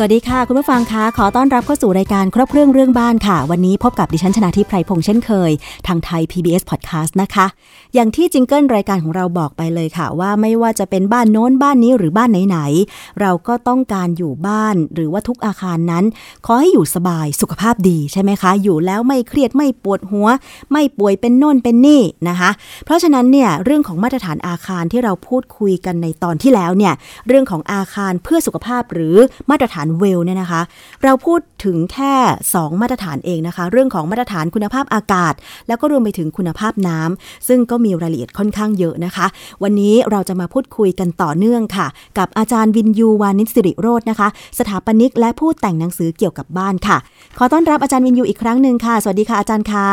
สวัสดีค่ะ คุณผู้ฟังคะขอต้อนรับเข้าสู่รายการครบเครื่องเรื่องบ้านค่ะ วันนี้พบกับดิฉันชนะทิพไพรพงษ์เช่นเคย ทางไทย PBS Podcast นะคะ อย่างที่จิงเกิลรายการของเราบอกไปเลยค่ะ ว่าไม่ว่าจะเป็นบ้านโน้นบ้านนี้หรือบ้านไหนๆเราก็ต้องการอยู่บ้านหรือว่าทุกอาคารนั้น ขอให้อยู่สบายสุขภาพดีใช่ไหมคะ อยู่แล้วไม่เครียดไม่ปวดหัว ไม่ป่วยเป็นโน่นเป็นนี่นะคะ เพราะฉะนั้นเนี่ยเรื่องของมาตรฐานอาคารที่เราพูดคุยกันในตอนที่แล้วเนี่ยเรื่องของอาคารเพื่อสุขภาพหรือมาตรฐานเวลเนี่ยนะคะ เราพูดถึงแค่ 2 มาตรฐานเองนะคะ เรื่องของมาตรฐานคุณภาพอากาศ แล้วก็รวมไปถึงคุณภาพน้ำซึ่งก็มีรายละเอียดค่อนข้างเยอะนะคะ วันนี้เราจะมาพูดคุยกันต่อเนื่องค่ะ กับอาจารย์วินยูวานิสิริโรจน์นะคะ สถาปนิกและผู้แต่งหนังสือเกี่ยวกับบ้านค่ะ ขอต้อนรับอาจารย์วินยูอีกครั้งหนึ่งค่ะ สวัสดีค่ะอาจารย์คะ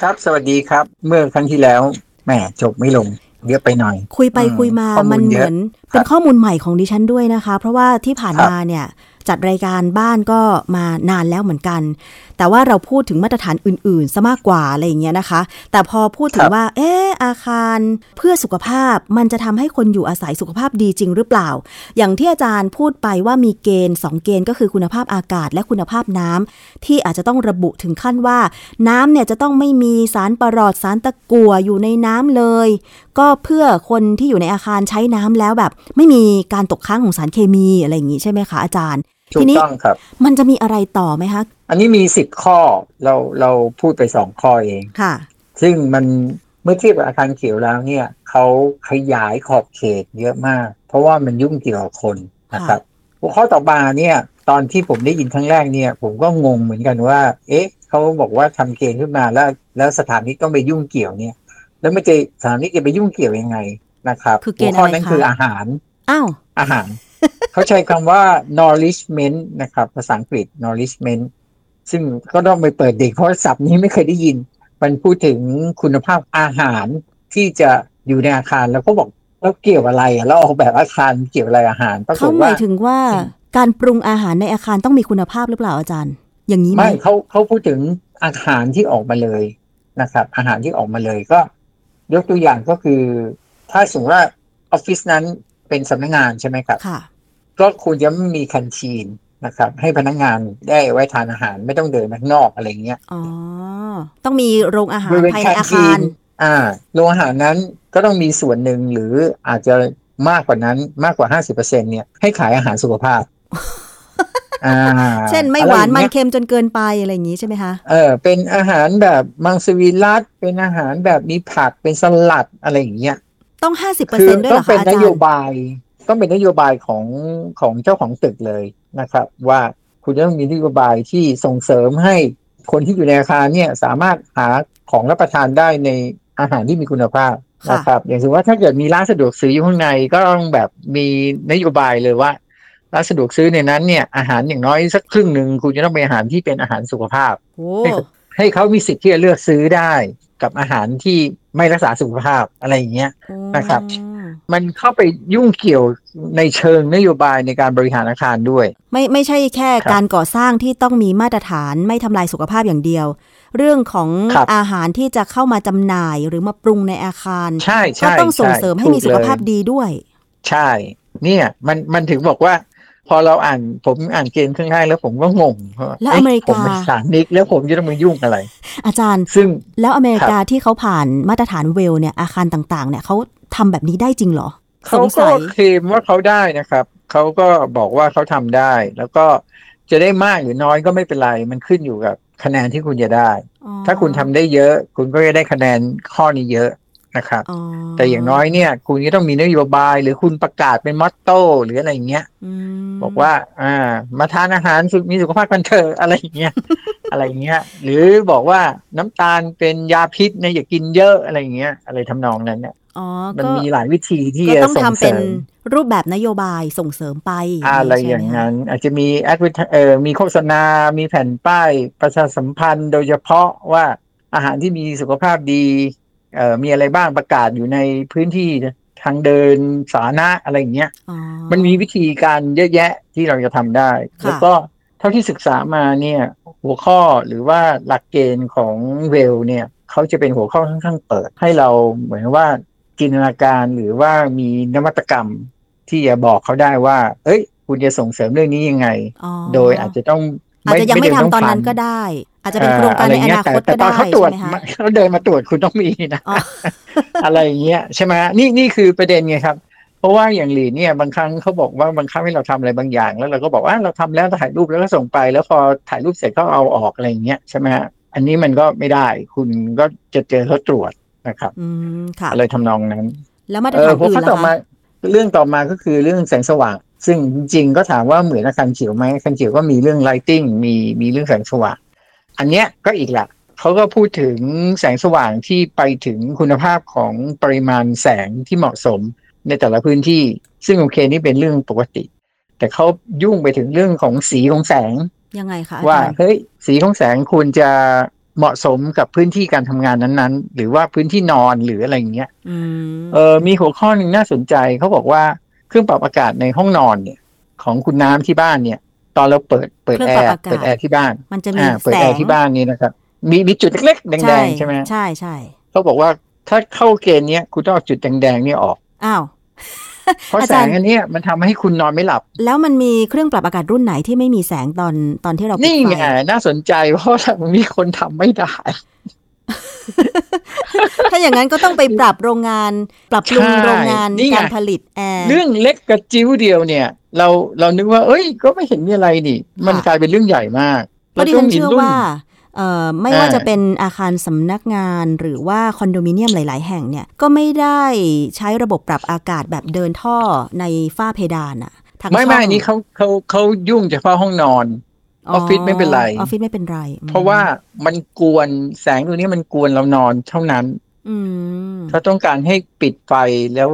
ครับ สวัสดีครับ เมื่อครั้งที่แล้วแหมจบไม่ลงเยอะไปหน่อย คุยไปคุยมามันเหมือน เป็นข้อมูลใหม่ของดิฉันด้วยนะคะ เพราะว่าที่ผ่านมาเนี่ย จัดรายการบ้านก็มานานแล้วเหมือนกัน แต่ว่าเราพูดถึงมาตรฐานอื่นๆซะมากกว่าอะไรอย่างเงี้ยนะคะ แต่พอพูดถึงว่า เอออาคารเพื่อสุขภาพมันจะทำให้คนอยู่อาศัยสุขภาพดีจริงหรือเปล่า อย่างที่อาจารย์พูดไปว่ามีเกณฑ์ 2 เกณฑ์ก็คือคุณภาพอากาศและคุณภาพน้ำที่อาจจะต้องระบุถึงขั้นว่า น้ำเนี่ยจะต้องไม่มีสารปรอดสารตะกั่วอยู่ในน้ำเลย ก็เพื่อคนที่อยู่ในอาคารใช้น้ำแล้วแบบ ไม่มีการตกค้างของสารเคมีอะไรอย่างงี้ใช่ไหมคะอาจารย์ ถูกต้องครับมันจะมีอะไรต่อไหมคะ อันนี้มีสิบข้อเราเราพูดไปสองข้อเองค่ะ ซึ่งมันเมื่อเทียบกับอาคารเขียวแล้วเนี่ยเขาขยายขอบเขตเยอะมาก เพราะว่ามันยุ่งเกี่ยวกับคนนะครับหัวข้อต่อมาเนี่ยตอนที่ผมได้ยินครั้งแรกเนี่ย ผมก็งงเหมือนกันว่า เอ๊ะเขาบอกว่าทำเกณฑ์ขึ้นมาแล้ว แล้วสถานีต้องไปยุ่งเกี่ยวเนี่ย แล้วไม่จะสถานีจะไปยุ่งเกี่ยวยังไงนะครับหัวข้อนั้นคืออาหารอ้าวอาหาร เขาใช้คำว่า nourishment นะครับ ภาษาอังกฤษ nourishment ซึ่งก็ต้องไปเปิดเด็กเพราะศัพท์นี้ไม่เคยได้ยิน มันพูดถึงคุณภาพอาหารที่จะอยู่ในอาคารแล้วก็บอกแล้วเกี่ยวอะไรอะแล้วออกแบบอาคารเกี่ยวอะไรอาหารเขาหมายถึงว่าการปรุงอาหารในอาคารต้องมีคุณภาพหรือเปล่าอาจารย์ อย่างนี้ไหมไม่เขาเขาพูดถึงอาหารที่ออกมาเลยนะครับ อาหารที่ออกมาเลยก็ ยกตัวอย่างก็คือ ถ้าสมมติว่าออฟฟิศนั้นเป็นสำนักงานใช่ไหมครับค่ะ ก็ควรจะไม่มีคันชีนนะครับ ให้พนักงานได้ไว้ทานอาหารไม่ต้องเดินข้างนอกอะไรเงี้ยอ๋อต้องมีโรงอาหารภายในอาคารอ่าโรงอาหารนั้นก็ต้องมีส่วนหนึ่งหรืออาจจะมากกว่านั้นมากกว่าห้าสิบเปอร์เซ็นเนี่ยให้ขายอาหารสุขภาพเช่นไม่หวานมันเค็มจนเกินไปอะไรอย่างนี้ใช่ไหมคะ เออเป็นอาหารแบบมังสวิรัตเป็นอาหารแบบมีผักเป็นสลัดอะไรอย่างเงี้ย ต้องห้าสิบเปอร์เซ็นต์ด้วยเหรอคะอาจารย์ต้องเป็นนโยบาย ต้องเป็นนโยบายของของเจ้าของตึกเลยนะครับ ว่าคุณจะต้องมีนโยบายที่ส่งเสริมให้คนที่อยู่ในอาคารเนี่ยสามารถหาของรับประทานได้ในอาหารที่มีคุณภาพนะครับ อย่างเช่นว่าถ้าเกิดมีร้านสะดวกซื้ออยู่ข้างในก็ต้องแบบมีนโยบายเลยว่าร้านสะดวกซื้อในนั้นเนี่ยอาหารอย่างน้อยสักครึ่งหนึ่งคุณจะต้องเป็นอาหารที่เป็นอาหารสุขภาพให้ให้เขามีสิทธิ์ที่จะเลือกซื้อได้กับอาหารที่ไม่รักษาสุขภาพอะไรอย่างเงี้ยนะครับ มันเข้าไปยุ่งเกี่ยวในเชิงนโยบายในการบริหารอาคารด้วย ไม่ไม่ใช่แค่การก่อสร้างที่ต้องมีมาตรฐานไม่ทำลายสุขภาพอย่างเดียว เรื่องของอาหารที่จะเข้ามาจำหน่ายหรือมาปรุงในอาคารใช่ก็ต้องส่งเสริมให้มีสุขภาพดีด้วย ใช่ เนี่ยมันมันถึงบอกว่าพอเราอ่านผมอ่านเกณฑ์ครึ่งแรกแล้วผมก็งงแล้วอเมริกาสารนิกแล้วผมจะต้องมายุ่งอะไร อาจารย์ซึ่งแล้วอเมริกาที่เขาผ่านมาตรฐานเวลเนี่ยอาคารต่างๆ เนี่ยเขา ทำแบบนี้ได้จริงเหรอเขาก็เคลมว่าเขาได้นะครับเขาก็บอกว่าเขาทำได้ แล้วก็จะได้มากหรือน้อยก็ไม่เป็นไร มันขึ้นอยู่กับคะแนนที่คุณจะได้ ถ้าคุณทำได้เยอะ คุณก็จะได้คะแนนข้อนี้เยอะนะครับ แต่อย่างน้อยเนี่ย คุณก็ต้องมีนโยบาย หรือคุณประกาศเป็นมอตโต้หรืออะไรอย่างเงี้ยบอกว่า อ่า มาทานอาหารสุมีสุขภาพกันเถอะอะไรอย่างเงี้ยอะไรอย่างเงี้ย หรือบอกว่าน้ำตาลเป็นยาพิษนะอย่ากินเยอะอะไรอย่างเงี้ย อะไรทำนองนั้นเนี่ย มันมีหลายวิธีที่จะส่งเสริมรูปแบบนโยบายส่งเสริมไป อะไรอย่างนั้น อาจจะมีแอดวิเอ่อมีโฆษณา มีแผ่นป้ายประชาสัมพันธ์ โดยเฉพาะว่าอาหารที่มีสุขภาพดีเอ่อมีอะไรบ้างประกาศอยู่ในพื้นที่ทางเดินสาธารณะอะไรอย่างเงี้ยมันมีวิธีการเยอะแยะที่เราจะทำได้ แล้วก็ท่าที่ศึกษามาเนี่ย หัวข้อหรือว่าหลักเกณฑ์ของเวลเนี่ยเขาจะเป็นหัวข้อค่อนข้างเปิด ให้เราเหมือนว่า จินตนาการหรือว่ามีนวัตกรรมที่จะบอกเขาได้ว่า เอ้ย คุณจะส่งเสริมเรื่องนี้ยังไงอ๋อโดยอาจจะต้องอาจจะยังไม่เดิทำตอนนั้นงก็ได้ อาจจะเป็นโครงการในอนาคตแต่ก็ตอได้นเขาตรวจใช่ไหมคะเขาเดินมาตรวจคุณต้องมีนะอ๋ออะไรอย่างเงี้ยใช่ไหมนี่นี่คือประเด็นไงครับ เพราะว่าอย่างหลีเนี่ยบางครั้งเขาบอกว่าบางครั้งให้เราทำอะไรบางอย่าง แล้วเราก็บอกว่าเราทำแล้วถ่ายรูปแล้วก็ส่งไป แล้วพอถ่ายรูปเสร็จก็เอาออกอะไรอย่างเงี้ยใช่ไหมฮะอันนี้มันก็ไม่ได้ คุณก็จะเจอเขาตรวจ นะครับอืมค่ะอะไรทำนองนั้น แล้วมาตรเอฐาอนพออื่นเขาต่อล่ะมาคะเรื่องต่อมาก็คือเรื่องแสงสว่าง ซึ่งจริงๆก็ถามว่าเหมือนอาคารเขียวไหมอาคารเขียวก็มีเรื่อง lighting มีมีเรื่องแสงสว่าง อันเนี้ยก็อีกละเขาก็พูดถึงแสงสว่างที่ไปถึงคุณภาพของปริมาณแสงที่เหมาะสมในแต่ละพื้นที่ ซึ่งโอเคนี่เป็นเรื่องปกติ แต่เขายุ่งไปถึงเรื่องของสีของแสงยังไงคะอาว่าจารย์เฮ้ยสีของแสงควรจะ เหมาะสมกับพื้นที่การทำงานนั้นๆ หรือว่าพื้นที่นอนหรืออะไรอย่างเงี้ยอืมเออมีหัวข้อหนึ่งน่าสนใจเขาบอกว่าเครื่องปรับอากาศในห้องนอนเนี่ย ของคุณน้ำที่บ้านเนี่ย ตอนเราเปิดแอร์เปิดเครื่องปรับอากาศเปิดแอร์ที่บ้านมันจะมีอ่าเปิดแอร์แสงที่บ้านนี่นะครับ มีมีจุดเล็กๆแดงๆใช่ไหมใช่ใช่เขาบอกว่าถ้าเข้าเกณฑ์เนี้ยคุณต้องเอาจุดแดงๆเนี่ยออกอ้าว อาจารย์เพราะแสงอันเนี้ยมันทำให้คุณนอนไม่หลับ แล้วมันมีเครื่องปรับอากาศรุ่นไหนที่ไม่มีแสงตอนตอนที่เราปิดนี่ไฟไงน่าสนใจเพราะว่ามีคนทำไม่ได้ ถ้าอย่างนั้นก็ต้องไปปรับโรงงาน ปรับปรุงใช่โรงงานนี่ไงการผลิตแอร์เรื่องเล็กกระจิ้วเดียวเนี่ย เราเรานึกว่า เอ้ย ก็ไม่เห็นมีอะไรนี่ มันค่ะกลายเป็นเรื่องใหญ่มากเพราะดิฉันเชื่อรุ่ว่าเอ่อ ไม่ว่าอ่าจะเป็นอาคารสำนักงานหรือว่าคอนโดมิเนียมหลาย ๆ แห่งเนี่ยก็ไม่ได้ใช้ระบบปรับอากาศแบบเดินท่อในฝ้าเพดานอะทางไม่ช่ไม่องอันนี้เขาเขาเขายุ่งเฉพาะห้องนอนออฟฟิศไม่เป็นไรออฟฟิศไม่เป็นไรอืมเพราะว่ามันกวนแสงตัวนี้มันกวนเรานอนเท่านั้นอืมเขาต้องการให้ปิดไฟแล้ว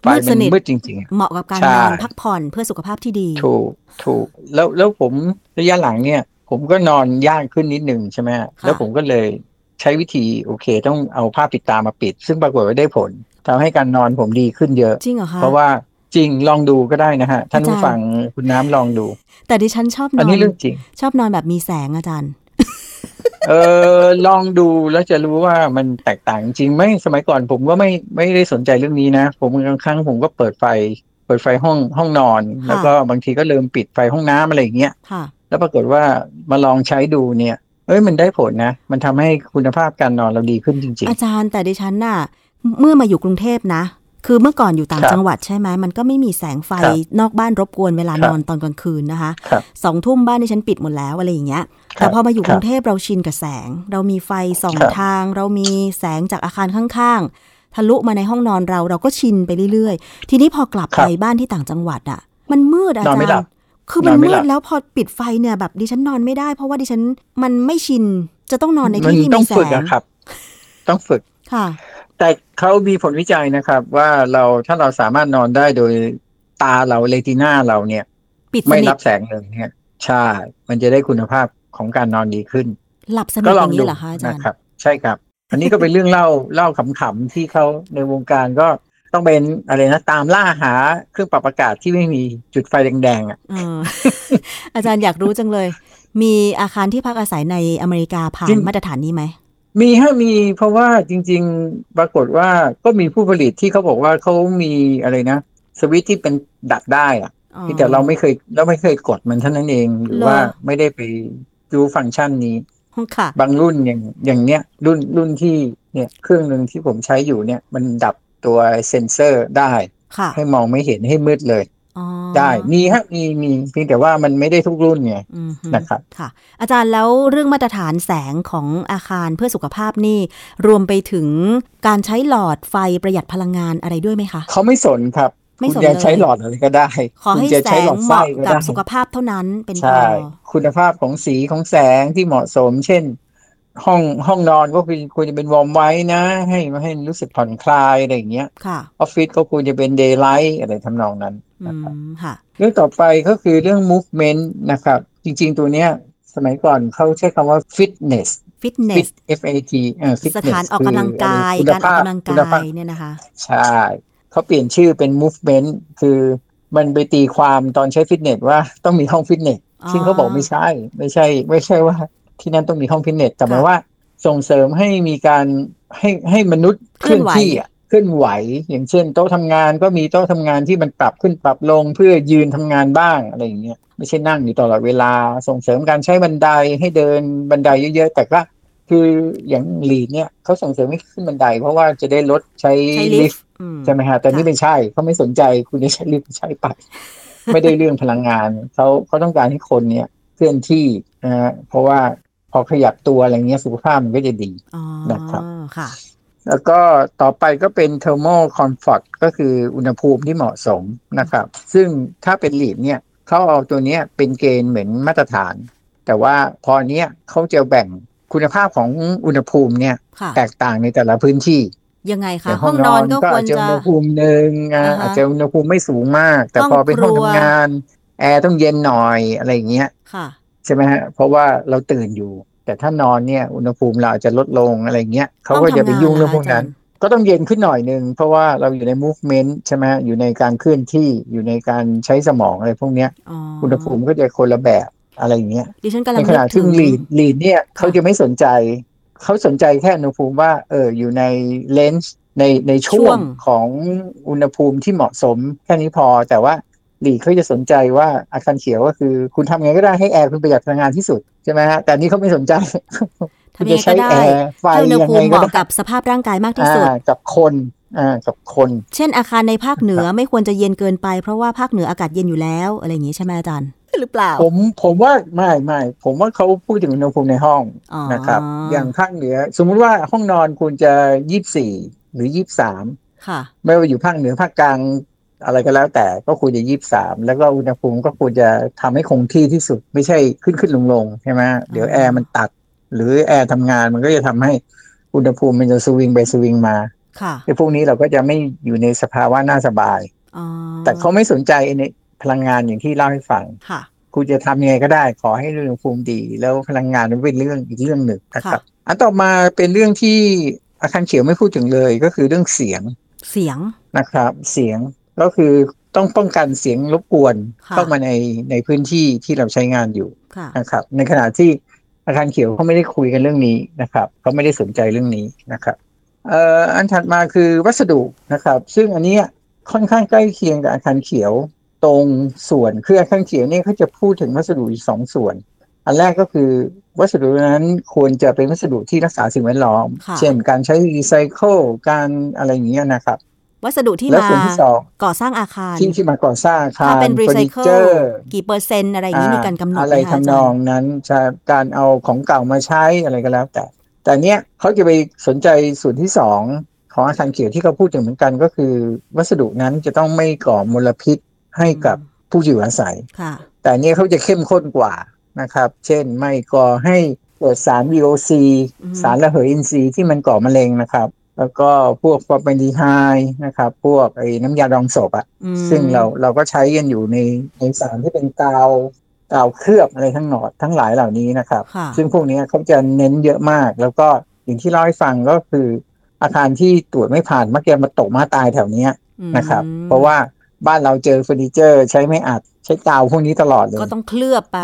ไฟมืดสมันนิทมืดจริงเหมาะกับการใช่นอนพักผ่อนเพื่อสุขภาพที่ดีๆถูกถูกแล้วแล้วผมระยะหลังเนี่ย ผมก็นอนยากขึ้นนิดหนึ่งใช่ไหมฮะแล้วผมก็เลยใช้วิธีโอเค ต้องเอาผ้าปิดตามาปิด ซึ่งปรากฏว่าได้ผลทำให้การนอนผมดีขึ้นเยอะจริงเหรอคะเพราะว่าจริงลองดูก็ได้นะฮะท่านผู้อาจารย์ฟังคุณน้ำลองดู แต่ดิฉันชอบนอันอนนี้เรื่องจริง ชอบนอนแบบมีแสงอาจารย์เออลองดูแล้วจะรู้ว่ามันแตกต่างจริงไหมสมัยก่อนผมก็ไม่ไม่ได้สนใจเรื่องนี้นะ ผมบางครั้งผมก็เปิดไฟ เปิดไฟห้องห้องนอน แล้วก็บางทีก็เริ่มปิดไฟห้องน้ำอะไรอย่างเงี้ยค่ะ แล้วปรากฏว่ามาลองใช้ดูเนี่ย เอ้ยมันได้ผลนะ มันทำให้คุณภาพการนอนเราดีขึ้นจริงอาจารย์แต่ดิฉันน่ะ เมื่อมาอยู่กรุงเทพนะ คือเมื่อก่อนอยู่ต่างครับจังหวัดใช่ไหมมันก็ไม่มีแสงไฟครับนอกบ้านรบกวนเวลาครับนอนตอนกลางคืนนะคะครับสองทุ่มบ้านดิฉันปิดหมดแล้วอะไรอย่างเงี้ยครับแต่พอมาอยู่คกรับรุงเทพเราชินกับแสง เรามีไฟสองครับทาง เรามีแสงจากอาคารข้างๆทะลุมาในห้องนอนเราเราก็ชินไปเรื่อยๆ ทีนี้พอกลับครัไปบบ้านที่ต่างจังหวัดอะ มันมืดอานอนจาไม่หลัรบย์ คือมันนอนไม่มืหลัดบแล้วพอปิดไฟเนี่ยแบบดิฉันนอนไม่ได้ เพราะว่าดิฉันมันไม่ชินจะต้องนอนในมันที่ที่ต้อมีงแสฝึกงอะครับ ต้องฝึกค่ะ แต่เขามีผลวิจัยนะครับ ว่าเราถ้าเราสามารถนอนได้โดยตาเราเลติน่าเราเนี่ยปิดสไม่นิรัทบแสงเลยเนี่ยใช่ มันจะได้คุณภาพของการนอนดีขึ้น หลับสนิทก็อลองย่างดูนี้เหรอคะอาจารนะย์ครับ ใช่ครับ อันนี้ก็เป็นเรื่องเล่าเล่าขำๆที่เขาในวงการก็ ต้องเป็นอะไรนะตามล่าหาเครื่องปรับอากาศที่ไม่มีจุดไฟแดงๆอะเอออาจารย์อยากรู้จังเลย มีอาคารที่พักอาศัยในอเมริกาผ่านมาตรฐานนี้ไหมมีฮะมีเพราะว่าจริง ๆ ปรากฏว่าก็มีผู้ผลิตที่เขาบอกว่าเขามีอะไรนะ สวิตช์ที่เป็นดัดได้อะอ๋อที่แต่เราไม่เคยเราไม่เคยกดมันเท่านั้นเอง หรือเหรอว่าไม่ได้ไปดูฟังก์ชันนี้ค่ะบางรุ่นอย่างอย่างเนี้ยรุ่นรุ่นที่เนี่ยเครื่องหนึ่งที่ผมใช้อยู่เนี่ย มันดับ ตัวเซ็นเซอร์ได้ค่ะให้มองไม่เห็นให้มืดเลยอ๋อได้มีฮะมีมีเพียงแต่ว่ามันไม่ได้ทุกรุ่นไงอืมฮึนะครับค่ะ อาจารย์แล้วเรื่องมาตรฐานแสงของอาคารเพื่อสุขภาพนี่ รวมไปถึงการใช้หลอดไฟประหยัดพลังงานอะไรด้วยไหมคะเขาไม่สนครับไม่สนเลยคุณจะใช้หลอดอะไรก็ได้ คุณจะใช้หลอดไฟก็ได้ขอให้แสงเหมาะกับสุขภาพเท่านั้นเป็นพอใช่คุณภาพของสีของแสงที่เหมาะสม เช่น ห้องห้องนอนก็คือควรจะเป็น warm white นะ ให้ให้รู้สึกผ่อนคลายอะไรอย่างเงี้ยค่ะออฟฟิศก็ควรจะเป็น daylight อะไรทำนองนั้นอืนะครับมค่ะเรื่องต่อไปก็คือเรื่อง movement นะครับ จริง ๆ ตัวเนี้ยสมัยก่อนเขาใช้คำว่า fitness ฟิตเน fit ส f a t เออส fitness ถานออกกำลังกายคือการออกกำลังคุกาณภพยเนี่ยนะคะ ใช่เขาเปลี่ยนชื่อเป็น movement คือมันไปตีความตอนใช้ฟิตเนสว่าต้องมีห้องฟิตเนสซึ่งเขาบอกไม่ใช่ ไม่ใช่ ไม่ใช่ว่า ที่นั่นต้องมีห้องฟิตเนสแต่หมายว่าส่งเสริมให้มีการให้ให้มนุษย์เคลื่อนที่อะเคลื่อนไหว อย่างเช่น โต๊ะทำงานก็มีโต๊ะทำงานที่มันปรับขึ้นปรับลงเพื่อยืนทำงานบ้างอะไรอย่างเงี้ยไม่ใช่นั่งอยู่ตลอดเวลาส่งเสริมการใช้บันไดให้เดินบันไดเยอะๆ แต่ก็คืออย่างลีดเนี่ยเขาส่งเสริมให้ขึ้นบันได เพราะว่าจะได้ลดใช้ลิฟต์ใช่ไหมฮะแต่นี่ไม่ใช่เขาไม่สนใจคุณจะใช้ลิฟต์ใช้ไปไม่ได้เรื่องพลังงานเขาเขาต้องการให้คนเนี่ยเคลื่อนที่นะฮะเพราะว่า พอขยับตัวอะไรเงี้ยสุขภาพมันก็จะดีนะครับค่ะ แล้วก็ต่อไปก็เป็น thermal comfort ก็คืออุณหภูมิที่เหมาะสมนะครับ ซึ่งถ้าเป็นลีดเนี่ยเขาเอาตัวเนี้ยเป็นเกณฑ์เหมือนมาตรฐาน แต่ว่าพอเนี้ยเขาจะแบ่งคุณภาพของอุณหภูมิเนี่ย แตกต่างในแต่ละพื้นที่ยังไงคะห้องนอนก็ควรจะอุณหภูมิหนึ่งอาจจะอุณหภูมิไม่สูงมาก แต่พอเป็นห้องทำงาน แอร์ต้องเย็นหน่อยอะไรอย่างเงี้ย ใช่ไหมฮะเพราะว่าเราตื่นอยู่ แต่ถ้านอนเนี่ยอุณหภูมิเราอาจจะลดลงอะไรเงี้ยเขาก็จะไปยุ่งเรื่องพวกนั้น ก็ต้องเย็นขึ้นหน่อยนึงเพราะว่าเราอยู่ใน movement ใช่ไหมอยู่ในการเคลื่อนที่อยู่ในการใช้สมองอะไรพวกเนี้ยอุณหภูมิก็จะคนละแบบอะไรอย่างเงี้ยดิฉันกำลังในขณะที่ลีดลีดเนี่ยเขาจะไม่สนใจ เขาสนใจแค่อุณหภูมิว่าเอออยู่ในเลนส์ในในช่วงของอุณหภูมิที่เหมาะสมแค่นี้พอแต่ว่า ลีเขาจะสนใจว่าอาคารเขียวก็คือ คุณทำไงก็ได้ให้แอร์คุณประหยัดพลังงานที่สุดใช่ไหมฮะแต่นี้เขาไม่สนใจทำยังไงก็ได้ไฟยังไงก็ได้กับสภาพร่างกายมากที่สุดกับคนอ่ากับคน เช่นอาคารในภาคเหนือไม่ควรจะเย็นเกินไปเพราะว่าภาคเหนืออากาศเย็นอยู่แล้วอะไรอย่างนี้ใช่ไหมอาจารย์หรือเปล่า ผมผมว่าไม่ไม่ผมว่าเขาพูดถึงอุณหภูมิในห้องนะครับ อย่างภาคเหนือ สมมุติว่าห้องนอนคุณจะยี่สี่หรือยี่สามไม่ว่าอยู่ภาคเหนือภาคกลาง อะไรก็แล้วแต่ก็ควรจะยี่สามแล้วก็อุณหภูมิก็ควรจะทำให้คงที่ที่สุดไม่ใช่ขึ้นขึ้นลงลงใช่ไหมเดี๋ยวแอร์มันตัด หรือแอร์ทำงานมันก็จะทำให้อุณหภูมิมันจะสวิงไปสวิงมาค่ะไอ้พวกนี้เราก็จะไม่อยู่ในสภาวะน่าสบายแต่เขาไม่สนใจในพลังงานอย่างที่เล่าให้ฟังค่ะคุณจะทำยังไงก็ได้ ขอให้อุณหภูมิดี แล้วพลังงานมันเป็นเรื่องอีกเรื่องหนึ่งนะครับอันต่อมาเป็นเรื่องที่อาคารเขียวไม่พูดถึงเลยก็คือเรื่องเสียงเสียงนะครับ เสียง ก็คือต้องป้องกันเสียงรบกวนเข้ามาในในพื้นที่ที่เราใช้งานอยู่นะครับ ในขณะที่อาคารเขียวเขาไม่ได้คุยกันเรื่องนี้นะครับเขาไม่ได้สนใจเรื่องนี้นะครับเอ่ออันถัดมาคือวัสดุนะครับ ซึ่งอันนี้ค่อนข้างใกล้เคียงกับอาคารเขียวตรงส่วนคืออาคารเขียวนี่เขาจะพูดถึงวัสดุอีกสองส่วน อันแรกก็คือวัสดุนั้นควรจะเป็นวัสดุที่รักษาสิ่งแวดล้อม เช่นการใช้รีไซเคิลการอะไรอย่างเงี้ยนะครับ วัสดุที่มาก่อสร้างอาคารที่ที่มาก่อสร้างอาคารถ้าเป็นรีไซเคิลกี่เปอร์เซ็นต์อะไรอย่างนี้มีการกำหนดอะไรทำนองนั้นจะการเอาของเก่ามาใช้อะไรก็แล้ว แต่ แต่เนี้ยเขาจะไปสนใจส่วนที่สองของอาคารเขียวที่เขาพูดถึงเหมือนกันก็คือ วัสดุนั้นจะต้องไม่ก่อมลพิษให้กับผู้อยู่อาศัยแต่เนี้ยเขาจะเข้มข้นกว่านะครับ เช่นไม่ก่อให้เกิดสาร VOC สารระเหยอินทรีย์ที่มันก่อมะเร็งนะครับ แล้วก็พวกฟอร์มาลดีไฮนะครับ พวกไอ้น้ำยาดองศพอะ่ะซึ่งเราเราก็ใช้กันอยู่ในในสารที่เป็นกาวกาวเคลือบอะไรทั้งหนอดทั้งหลายเหล่านี้นะครับ ซึ่งพวกนี้เขาจะเน้นเยอะมาก แล้วก็อย่างที่เล่าให้ฟังก็คือ อาคารที่ตรวจไม่ผ่านมักจะมาตกมาตายแถวนี้นะครับ เพราะว่าบ้านเราเจอเฟอร์นิเจอร์ ใช้ไม่อัดใช้กาวพวกนี้ตลอดเลย ก็ต้องเคลือบไป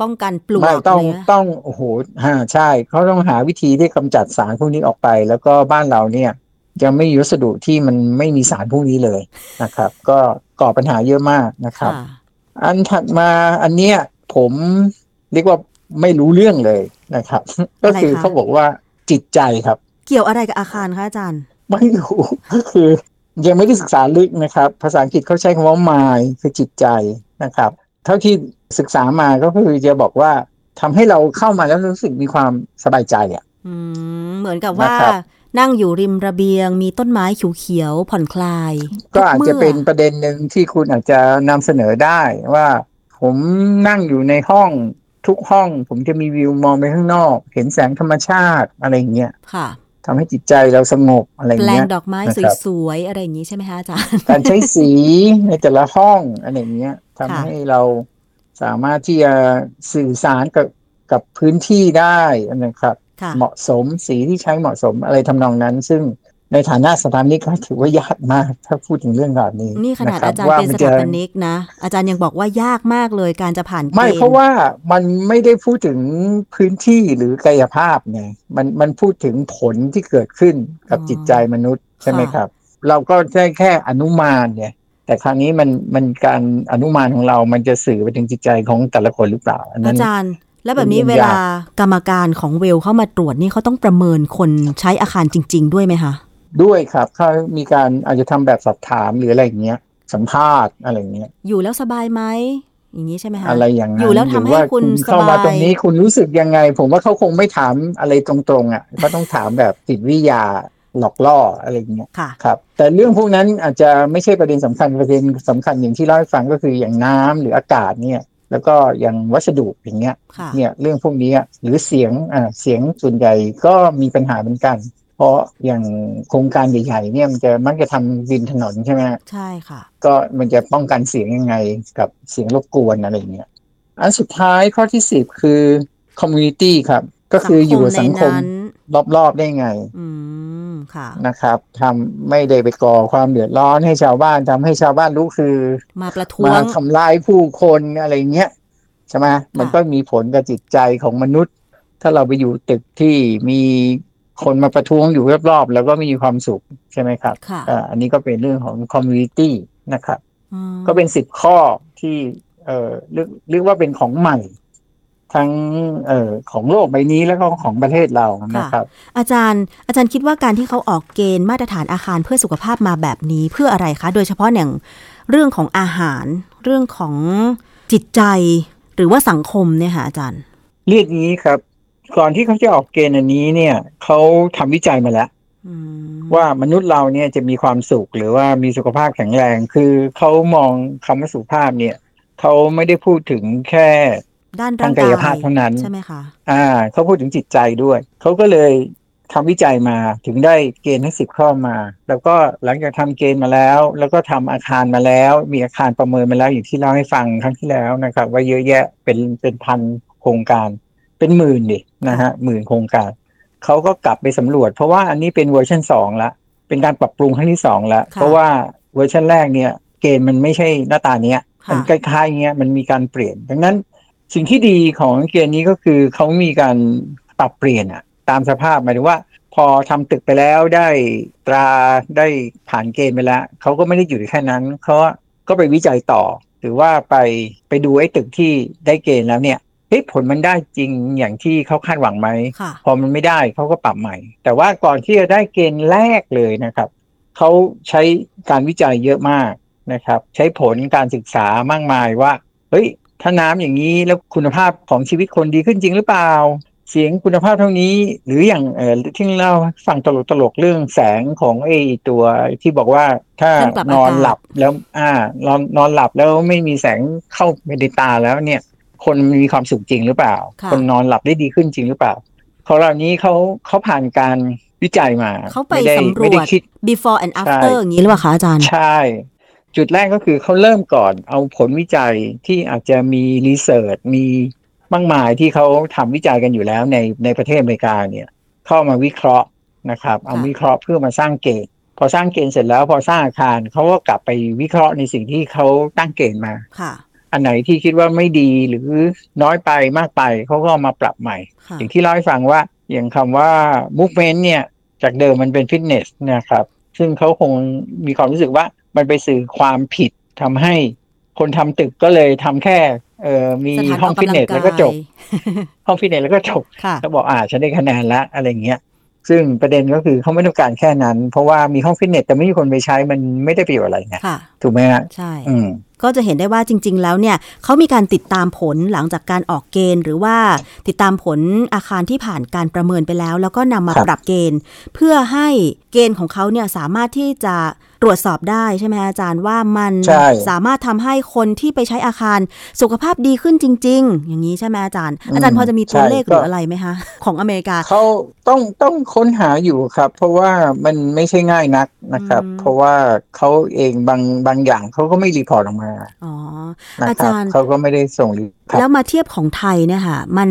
ป้องกันปลวกไม่ต้องต้องโอ้โหฮะใช่เขาต้องหาวิธีที่กำจัดสารพวกนี้ออกไป แล้วก็บ้านเราเนี่ย ยังไม่มีวัสดุที่มันไม่มีสารพวกนี้เลยนะครับ ก็ก่อปัญหาเยอะมากนะครับ อันถัดมาอันเนี้ยผมเรียกว่าไม่รู้เรื่องเลยนะครับ ก็คือเขาบอกว่าจิตใจครับ เกี่ยวอะไรกับอาคารคะอาจารย์ ไม่รู้ก็คือยังไม่ได้ศึกษาลึกนะครับ ภาษาอังกฤษเขาใช้คำว่า mind คือจิตใจนะครับ เท่าที่ศึกษามาก็คือจะบอกว่าทำให้เราเข้ามาแล้วรู้สึกมีความสบายใจอะเหมือนกับว่านั่งอยู่ริมระเบียง มีต้นไม้เขียวๆผ่อนคลาย ก็อาจจะเป็นประเด็นหนึ่งที่คุณอาจจะนำเสนอได้ว่า ผมนั่งอยู่ในห้องทุกห้อง ผมจะมีวิวมองไปข้างนอก เห็นแสงธรรมชาติอะไรอย่างเงี้ยค่ะ ทำให้จิตใจเราสงบอะไรเงี้ยแปลงดอกไม้สวยๆอะไรอย่างนี้ใช่ไหมคะอาจารย์การใช้สีในแต่ละห้องอะไรเงี้ยทำให้เราสามารถที่จะสื่อสารกับกับพื้นที่ได้นะครับ เหมาะสมสีที่ใช้เหมาะสมอะไรทำนองนั้น ซึ่ง ในฐานะสถาปนิกก็ถือว่ายากมากถ้าพูดถึงเรื่องแบบนี้ นี่ขนาดะคบอาจารย์ว่เป็นมัสถาปนิกนะ อาจารย์ยังบอกว่ายากมากเลยการจะผ่านเกณฑ์ไม่เพราะว่ามันไม่ได้พูดถึงพื้นที่หรือกายภาพไงมันมันพูดถึงผลที่เกิดขึ้นกับจิตใจมนุษย์ใช่ไหมครับ เราก็ได้แค่อนุมานเนี่ยแต่คราวนี้มันมันการอนุมานของเรามันจะสื่อไปถึงจิตใจของแต่ละคนหรือเปล่าอันนั้อานจารย์แล้วแบบนี้เป็นเวเรื่องลายากกรรมการของเวลเข้ามาตรวจนี่เขาต้องประเมินคนใช้อาคารจริง ๆ ด้วยไหมคะ ด้วยครับเขามีการอาจจะทำแบบสอบถามหรืออะไรอย่างเงี้ย สัมภาษณ์อะไรอย่างเงี้ย อยู่แล้วสบายไหมอย่างนี้ใช่ไหมคะอะไรอย่างนั้นอยู่แล้วทำให้รือว่าคุณเข้าสมาบายตรงนี้คุณรู้สึกยังไง ผมว่าเขาคงไม่ถามอะไรตรงๆอะเขาต้องถามแบบจิตวิทยาหลอกล่ออะไรอย่างเงี้ยค่ะครับ แต่เรื่องพวกนั้นอาจจะไม่ใช่ประเด็นสำคัญประเด็นสำคัญอย่างที่เล่าให้ฟังก็คืออย่างน้ำหรืออากาศเนี่ย แล้วก็อย่างวัสดุอย่างเงี้ยค่ะเนี่ยเรื่องพวกนี้อะหรือเสียงอ่าเสียงส่วนใหญ่ก็มีปัญหาเหมือนกัน เพราะอย่างโครงการใหญ่ๆเนี่ยมันจะมักจะทำดินถนนใช่ไหมฮะใช่ค่ะ ก็มันจะป้องกันเสียงยังไงกับเสียงรบกวนอะไรอย่างเงี้ยอันสุดท้ายข้อที่สิบคือ community ครับ ก็คืออยู่กับสังคมในนั้นรอบๆได้ไง อืมค่ะนะครับทำไม่ได้ไปก่อความเดือดร้อนให้ชาวบ้านทำให้ชาวบ้านรู้คือ มาประท้วมางทำลายผู้คนอะไรเงี้ยใช่ไหมมันก็มีผลกับจิตใจของมนุษย์ ถ้าเราไปอยู่ตึกที่มี คนมาประท้วงอยู่รอบๆแล้วก็ไม่มีความสุขใช่ไหมครับค่ะอ่าอันนี้ก็เป็นเรื่องของ community นะครับอืมก็เป็นสิบข้อที่เอ่อเรียกเรียกว่าเป็นของใหม่ ทั้งเอ่อของโลกใบนี้แล้วก็ของประเทศเรานะครับ อาจารย์อาจารย์คิดว่าการที่เขาออกเกณฑ์มาตรฐานอาคารเพื่อสุขภาพมาแบบนี้เพื่ออะไรคะ โดยเฉพาะอย่างเรื่องของอาหาร เรื่องของจิตใจ หรือว่าสังคมเนี่ยค่ะอาจารย์ เรียกงี้ครับ ก่อนที่เขาจะออกเกณฑ์อันนี้เนี่ยเขาทำวิจัยมาแล้วอืมว่ามนุษย์เราเนี่ยจะมีความสุขหรือว่ามีสุขภาพแข็งแรง คือเขามองคำว่าสุขภาพเนี่ยเขาไม่ได้พูดถึงแค่ด้านร่างทางกายภาพเท่านั้นใช่ไหมคะอ่าเขาพูดถึงจิตใจด้วยเขาก็เลยทำวิจัยมาถึงได้เกณฑ์ทั้งสิบข้อมา แล้วก็หลังจากทำเกณฑ์มาแล้ว แล้วก็ทำอาคารมาแล้ว มีอาคารประเมินมาแล้วอย่างที่เล่าให้ฟังครั้งที่แล้วนะครับ ว่าเยอะแยะเป็นเป็นพันโครงการ เป็นหมื่นดินะฮะหมื่นโครงการเขาก็กลับไปสำรวจ เพราะว่าอันนี้เป็นเวอร์ชันสองละเป็นการปรับปรุงครั้งที่สองแล้วเพราะว่าเวอร์ชันแรกเนี่ย เกณฑ์มันไม่ใช่หน้าตาเนี้ยค่ะมันคล้ายๆเงี้ยมันมีการเปลี่ยน ดังนั้นสิ่งที่ดีของเกณฑ์นี้ก็คือเขามีการปรับเปลี่ยนอะตามสภาพหมายถึงว่าพอทำตึกไปแล้วได้ตราได้ผ่านเกณฑ์ไปแล้วเขาก็ไม่ได้อยู่แค่นั้นเขาก็ไปวิจัยต่อ หรือว่าไปไปดูไอ้ตึกที่ได้เกณฑ์แล้วเนี่ย เฮ้ยผลมันได้จริงอย่างที่เขาคาดหวังไหมค่ะพอมันไม่ได้เขาก็ปรับใหม่ แต่ว่าก่อนที่จะได้เกณฑ์แรกเลยนะครับ เขาใช้การวิจัยเยอะมากนะครับ ใช้ผลการศึกษามากมายว่า เฮ้ย ถ้าน้ำอย่างนี้แล้วคุณภาพของชีวิตคนดีขึ้นจริงหรือเปล่า เสียงคุณภาพเท่านี้ หรืออย่างเออที่เราฟังตลกตลกๆเรื่องแสงของไอ้ตัวที่บอกว่าถ้าเครื่องปรับนอนอากาศหลับแล้ว อ่านอนนอนหลับแล้วไม่มีแสงเข้าไปในตาแล้วเนี่ย คนมีความสุขจริงหรือเปล่าค่ะคนนอนหลับได้ดีขึ้นจริงหรือเปล่าของเหล่านี้เขาเขาผ่านการวิจัยมาเขาไปม่ด้สำรไม่วได้จคิด before and after ใช่อย่างนี้หรือเปล่าคะอาจารย์ ใช่จุดแรกก็คือเขาเริ่มก่อนเอาผลวิจัยที่อาจจะมีรีเสิร์ชมีมากมายที่เขาทำวิจัยกันอยู่แล้วในในประเทศอเมริกาเนี่ย เข้ามาวิเคราะห์นะครับ เอาค่ะวิเคราะห์เพื่อมาสร้างเกณฑ์พอสร้างเกณฑ์เสร็จแล้วพอสร้างอาคารเขาก็กลับไปวิเคราะห์ในสิ่งที่เขาตั้งเกณฑ์มาค่ะ อันไหนที่คิดว่าไม่ดีหรือน้อยไปมากไปเขาก็เอามาปรับใหม่ค่ะอย่างที่เล่าให้ฟังว่าอย่างคำว่า movement เนี่ย จากเดิมมันเป็นฟิตเนสนะครับ ซึ่งเขาคงมีความรู้สึกว่ามันไปสื่อความผิดทำให้คนทำตึกก็เลยทำแค่เออมีสถานห้องออกฟิตกำลัเนงสแล้วก็กายจบ ห้องฟิตเนสแล้วก็จบค่ะเขาบอกอ่าฉันได้คะแนนแล้วอะไรเงี้ย ซึ่งประเด็นก็คือเขาไม่ต้องการแค่นั้น เพราะว่ามีห้องฟิตเนสแต่ไม่มีคนไปใช้มันไม่ได้ประโยชน์อะไรไงค่ะถูกไหมฮะใช่อืม ก็จะเห็นได้ว่าจริง ๆ แล้วเนี่ยเขามีการติดตามผลหลังจากการออกเกณฑ์ หรือว่าติดตามผลอาคารที่ผ่านการประเมินไปแล้ว แล้วก็นำมาปรับเกณฑ์ เพื่อให้เกณฑ์ของเขาเนี่ยสามารถที่จะตรวจสอบได้ใช่ไหมอาจารย์ว่ามันใช่สามารถทำให้คนที่ไปใช้อาคารสุขภาพดีขึ้นจริง ๆ อย่างนี้ใช่ไหมอาจารย์ อาจารย์พอจะมีตัวเลขหรืออะไรไหมคะ ของอเมริกาเขาต้องต้องค้นหาอยู่ครับ เพราะว่ามันไม่ใช่ง่ายนักนะครับอืมเพราะว่าเขาเองบางบางอย่างเขาก็ไม่รีพอร์ตออกมาอ๋อนะอาครัจาบรย์เขาก็ไม่ได้ส่งรีครับแล้วมาเทียบของไทยเนี่ยค่ะ มัน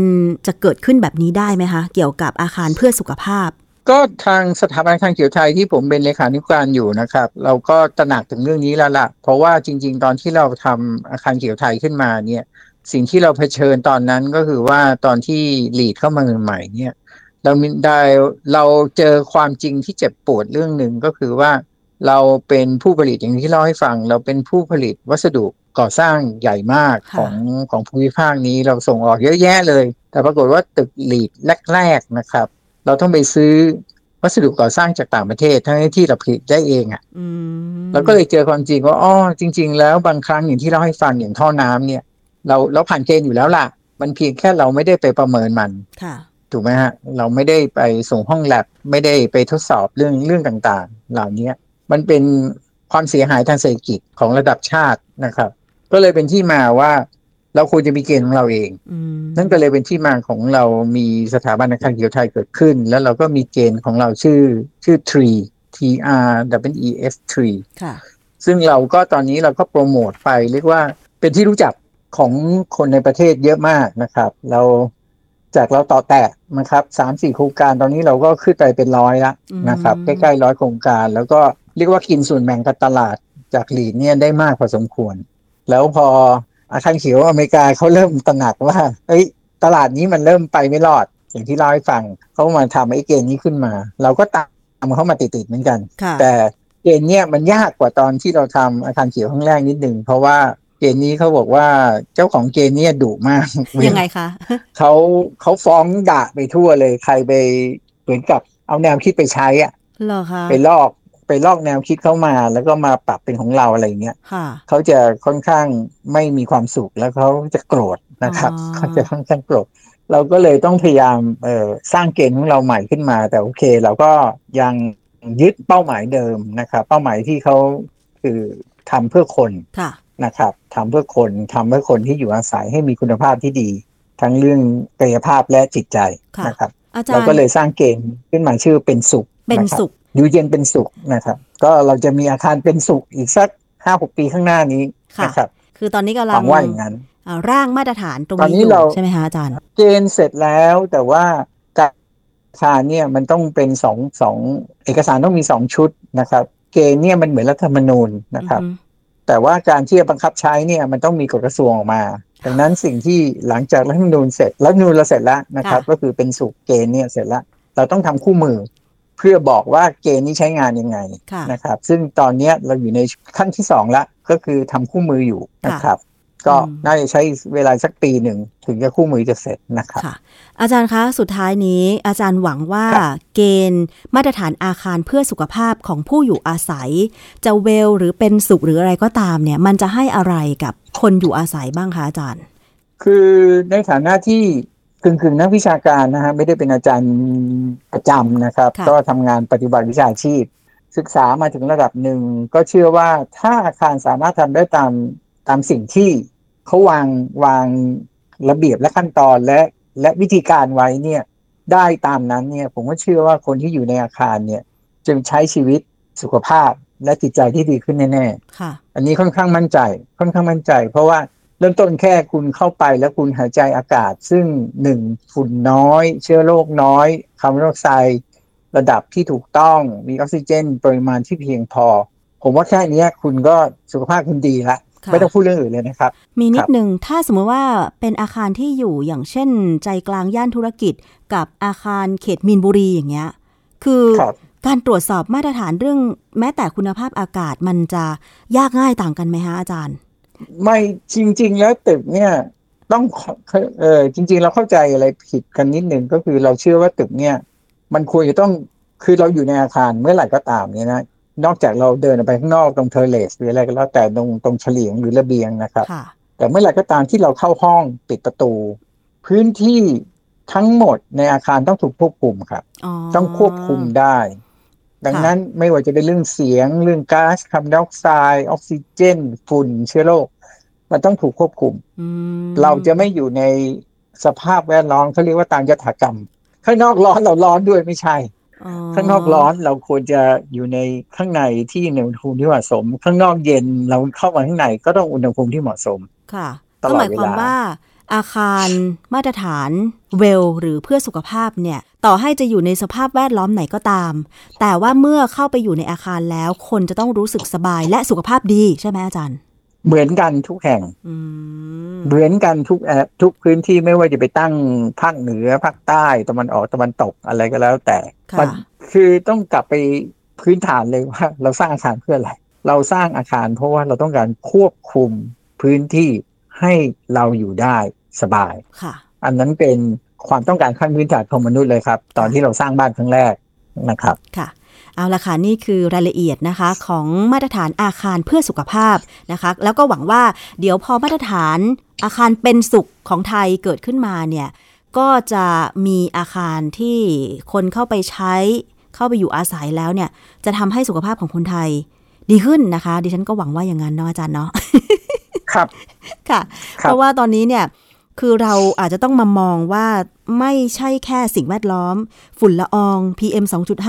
จะเกิดขึ้นแบบนี้ได้ไหมคะ เกี่ยวกับอาคารเพื่อสุขภาพ ก็ทางสถาบันการเขียวไทยที่ผมเป็นเลขานุการอยู่นะครับ เราก็ตระหนักถึงเรื่องนี้แล้วล่ะ เพราะว่าจริง ๆ ตอนที่เราทำอาคารเขียวไทยขึ้นมาเนี่ย สิ่งที่เราเผชิญตอนนั้นก็คือว่าตอนที่หลีดเข้ามาใหม่ๆเนี่ย เราได้เราเจอความจริงที่เจ็บปวดเรื่องหนึ่งก็คือว่าเราเป็นผู้ผลิตอย่างที่เล่าให้ฟัง เราเป็นผู้ผลิตวัสดุก่อสร้างใหญ่มากของของภูมิภาคนี้เราส่งออกเยอะแยะเลย แต่ปรากฏว่าตึกหลีดแรกๆนะครับ เราต้องไปซื้อวัสดุก่อสร้างจากต่างประเทศ ทั้งที่เราผลิตได้เองอะ่ะเราก็เลยเจอความจริงว่าอ๋อจริง ๆ แล้วบางครั้งอย่างที่เราให้ฟังอย่างท่อน้ำเนี่ย เราเราผ่านเกณฑ์อยู่แล้วล่ะ มันเพียงแค่เราไม่ได้ไปประเมินมันถูกไหมฮะ เราไม่ได้ไปส่งห้องแลบไม่ได้ไปทดสอบเรื่องเรื่องต่างๆ เหล่านี้มันเป็นความเสียหายทางเศรษฐกิจของระดับชาตินะครับ ก็เลยเป็นที่มาว่า เราควรจะมีเกณฑ์ของเราเองนั่นก็เลยเป็นที่มาของเรามีสถาบันอาคารเขียวไทยเกิดขึ้น แล้วเราก็มีเกณฑ์ของเราชื่อชื่อ Tree T R W E S Tree ซึ่งเราก็ตอนนี้เราก็โปรโมทไปเรียกว่าเป็นที่รู้จักของคนในประเทศเยอะมากนะครับ เราจากเราต่อแตะนะครับสามสี่โครงการตอนนี้เราก็ขึ้นไปเป็นร้อยละนะครับ ใกล้ๆร้อยโครงการ แล้วก็เรียกว่ากินส่วนแบ่งกับตลาดจากหลีดเนี่ยได้มากพอสมควร แล้วพอ อาคารเขียวอเมริกาเขาเริ่มตระหนักว่าเอ้ยตลาดนี้มันเริ่มไปไม่รอด อย่างที่เล่าให้ฟังเขามาทำไอ้เกณฑ์นี้ขึ้นมา เราก็ตามเขามาติดๆเหมือนกัน แต่เกณฑ์เนี้ยมันยากกว่าตอนที่เราทำอาคารเขียวครั้งแรกนิดหนึ่งเพราะว่าเกณฑ์นี้เขาบอกว่าเจ้าของเกณฑ์นี้ดุมากยังไงคะเขาเขาฟ้องด่าไปทั่วเลยใครไปเหมือนกับเอาแนวคิดไปใช้อะเหรอคะไปลอก ไปลอกแนวคิดเข้ามา แล้วก็มาปรับเป็นของเราอะไรเงี้ยเขาจะค่อนข้างไม่มีความสุขแล้วเขาจะโกรธนะครับเขาจะค่อนข้างโกรธเราก็เลยต้องพยายามเออสร้างเกณฑ์ของเราใหม่ขึ้นมา แต่โอเค เราก็ยังยึดเป้าหมายเดิมนะครับ เป้าหมายที่เขาคือทำเพื่อคนนะครับทำเพื่อคนทำเพื่อคนที่อยู่อาศัยให้มีคุณภาพที่ดี ทั้งเรื่องกายภาพและจิตใจนะครับเราก็เลยสร้างเกณฑ์ขึ้นมาชื่อเป็นสุขเป็นสุข อยู่เย็นเป็นสุขนะครับ ก็เราจะมีอาคารเป็นสุขอีกสักห้าหกปีข้างหน้านี้นะครับ คือตอนนี้กำลังว่าอย่างนั้นร่างมาตรฐานตรงนี้อยู่ใช่ไหมคะอาจารย์ เกณฑ์เสร็จแล้วแต่ว่าการอาคารเนี่ยมันต้องเป็นสองสองเอกสารต้องมีสองชุดนะครับ เกณฑ์เนี่ยมันเหมือนรัฐธรรมนูญนะครับ แต่ว่าการที่จะบังคับใช้เนี่ยมันต้องมีกฎกระทรวงออกมาดังนั้นสิ่งที่หลังจากรัฐธรรมนูญเสร็จรัฐธรรมนูญเราเสร็จแล้วนะครับ ก็คือเป็นสุขเกณฑ์เนี่ยเสร็จแล้วเราต้องทำคู่มือ เพื่อบอกว่าเกณฑ์นี้ใช้งานยังไงนะครับ ซึ่งตอนนี้เราอยู่ในขั้นที่สองละก็คือทำคู่มืออยู่นะครับก็น่าจะใช้เวลาสักปีหนึ่งถึงจะคู่มือจะเสร็จนะครับอาจารย์คะสุดท้ายนี้ อาจารย์หวังว่าเกณฑ์มาตรฐานอาคารเพื่อสุขภาพของผู้อยู่อาศัย จะเวลหรือเป็นสุขหรืออะไรก็ตามเนี่ย มันจะให้อะไรกับคนอยู่อาศัยบ้างคะอาจารย์ คือในฐานะที่ กึ่งกึ่งนักวิชาการนะฮะไม่ได้เป็นอาจารย์ประจำนะครับ ก็ทำงานปฏิบัติวิชาชีพ ศึกษามาถึงระดับหนึ่ง ก็เชื่อว่าถ้าอาคารสามารถทำได้ตามตามสิ่งที่เขาวางวางระเบียบและขั้นตอนและและวิธีการไว้เนี่ยได้ตามนั้นเนี่ยผมก็เชื่อว่าคนที่อยู่ในอาคารเนี่ยจะใช้ชีวิตสุขภาพและจิตใจที่ดีขึ้นแน่ๆอันนี้ค่อนข้างมั่นใจ ค่อนข้างมั่นใจ เพราะว่าเริ่มต้นแค่คุณเข้าไปแล้วคุณหายใจอากาศ ซึ่งหนึ่งฝุ่นน้อย เชื้อโรคน้อยคาร์บอนไดออกไซด์ระดับที่ถูกต้องมีออกซิเจน ปริมาณที่เพียงพอ ผมว่าแค่นี้คุณก็สุขภาพคุณดีละไม่ต้องพูดเรื่องอื่นเลยนะครับ มีนิดหนึ่งถ้าสมมติว่าเป็นอาคารที่อยู่อย่างเช่น ใจกลางย่านธุรกิจ กับอาคารเขตมีนบุรีอย่างเงี้ย คือคการตรวจสอบมาตรฐานเรื่อง แม้แต่คุณภาพอากาศมันจะยากง่ายต่างกันไหมฮะอาจารย์ ไม่จริง ๆ แล้วตึกเนี่ย ต้องเออจริง ๆ เราเข้าใจอะไรผิดกันนิดหนึ่งก็คือเราเชื่อว่าตึกเนี่ย มันควรจะต้องคือเราอยู่ในอาคารเมื่อไหร่ก็ตามเนี่ยนะนอกจากเราเดินไปข้างนอกตรงเทอร์เลสหรืออะไรก็แล้วแต่ตรงตรงเฉลียงหรือระเบียงนะครับแต่เมื่อไหร่ก็ตามที่เราเข้าห้องปิดประตู พื้นที่ทั้งหมดในอาคารต้องถูกควบคุมครับ ต้องควบคุมได้ ดังนั้นไม่ว่าจะเป็นเรื่องเสียงเรื่องก๊าซคาร์บอนไดออกไซด์ออกซิเจน ฝุ่นเชื้อโรคมันต้องถูกควบคุม เราจะไม่อยู่ในสภาพแวดล้อมเขาเรียกว่าตามยถากรรม ข้างนอกร้อนเราร้อนด้วยไม่ใช่ข้างนอกร้อนเราควรจะอยู่ในข้างในที่อุณหภูมิที่เหมาะสม ข้างนอกเย็นเราเข้ามาข้างในก็ต้องอุณหภูมิที่เหมาะสม ค่ะก็หมายความว่า อาคารมาตรฐานเวลหรือเพื่อสุขภาพเนี่ยต่อให้จะอยู่ในสภาพแวดล้อมไหนก็ตาม แต่ว่าเมื่อเข้าไปอยู่ในอาคารแล้ว คนจะต้องรู้สึกสบายและสุขภาพดีใช่ไหมอาจารย์ เหมือนกันทุกแห่งอืมเหมือนกันทุกแอปทุกพื้นที่ไม่ว่าจะไปตั้งภาคเหนือภาคใต้ตะวันออกตะวันตกอะไรก็แล้ว แต่ค่ะมันคือต้องกลับไปพื้นฐานเลยว่า เราสร้างอาคารเพื่ออะไร เราสร้างอาคารเพราะว่าเราต้องการควบคุมพื้นที่ให้เราอยู่ได้ สบายค่ะ อันนั้นเป็นความต้องการขั้นพื้นฐานของมนุษย์เลยครับ ตอนที่เราสร้างบ้านครั้งแรกนะครับค่ะเอาละค่ะนี่คือรายละเอียดนะคะของมาตรฐานอาคารเพื่อสุขภาพนะคะ แล้วก็หวังว่าเดี๋ยวพอมาตรฐานอาคารเป็นสุขของไทยเกิดขึ้นมาเนี่ยก็จะมีอาคารที่คนเข้าไปใช้เข้าไปอยู่อาศัยแล้วเนี่ย จะทำให้สุขภาพของคนไทยดีขึ้นนะคะ ดิฉันก็หวังว่าอย่างนั้นเนาะอาจารย์เนาะครับค่ะครับเพราะว่าตอนนี้เนี่ย คือเราอาจจะต้องมามองว่าไม่ใช่แค่สิ่งแวดล้อม ฝุ่นละออง PM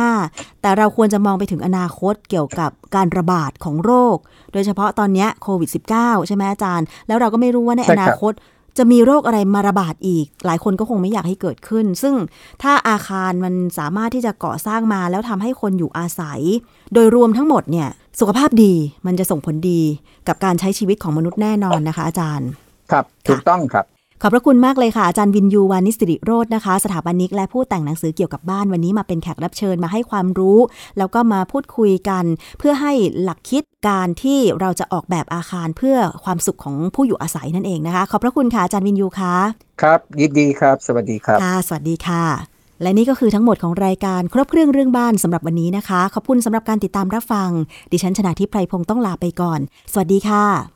2.5 แต่เราควรจะมองไปถึงอนาคตเกี่ยวกับการระบาดของโรค โดยเฉพาะตอนเนี้ยโควิด -19 ใช่ไหมอาจารย์ แล้วเราก็ไม่รู้ว่าในใช่อครับนาคตจะมีโรคอะไรมาระบาดอีก หลายคนก็คงไม่อยากให้เกิดขึ้น ซึ่งถ้าอาคารมันสามารถที่จะก่อสร้างมาแล้วทำให้คนอยู่อาศัย โดยรวมทั้งหมดเนี่ยสุขภาพดีมันจะส่งผลดีกับการใช้ชีวิตของมนุษย์แน่นอนนะคะ อาจารย์ ครับ ถูกต้องครับ ขอบพระคุณมากเลยค่ะ อาจารย์วินยูวานิสสิริโรจน์นะคะ สถาปนิกและผู้แต่งหนังสือเกี่ยวกับบ้านวันนี้มาเป็นแขกรับเชิญมาให้ความรู้ แล้วก็มาพูดคุยกัน เพื่อให้หลักคิดการที่เราจะออกแบบอาคารเพื่อความสุขของผู้อยู่อาศัยนั่นเองนะคะ ขอบพระคุณค่ะอาจารย์วินยูค่ะครับยินดีครับ สวัสดีครับค่ะสวัสดีค่ะ และนี่ก็คือทั้งหมดของรายการครบเครื่องเรื่องบ้านสำหรับวันนี้นะคะ ขอบคุณสำหรับการติดตามรับฟัง ดิฉันชนะทิพไพรพงศ์ต้องลาไปก่อน สวัสดีค่ะ